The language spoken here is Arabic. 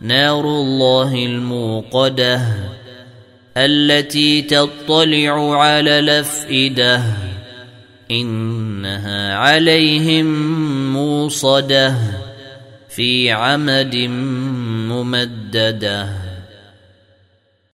نار الله الموقدة التي تطلع على الأفئدة إنها عليهم موصدة في عمد ممددة.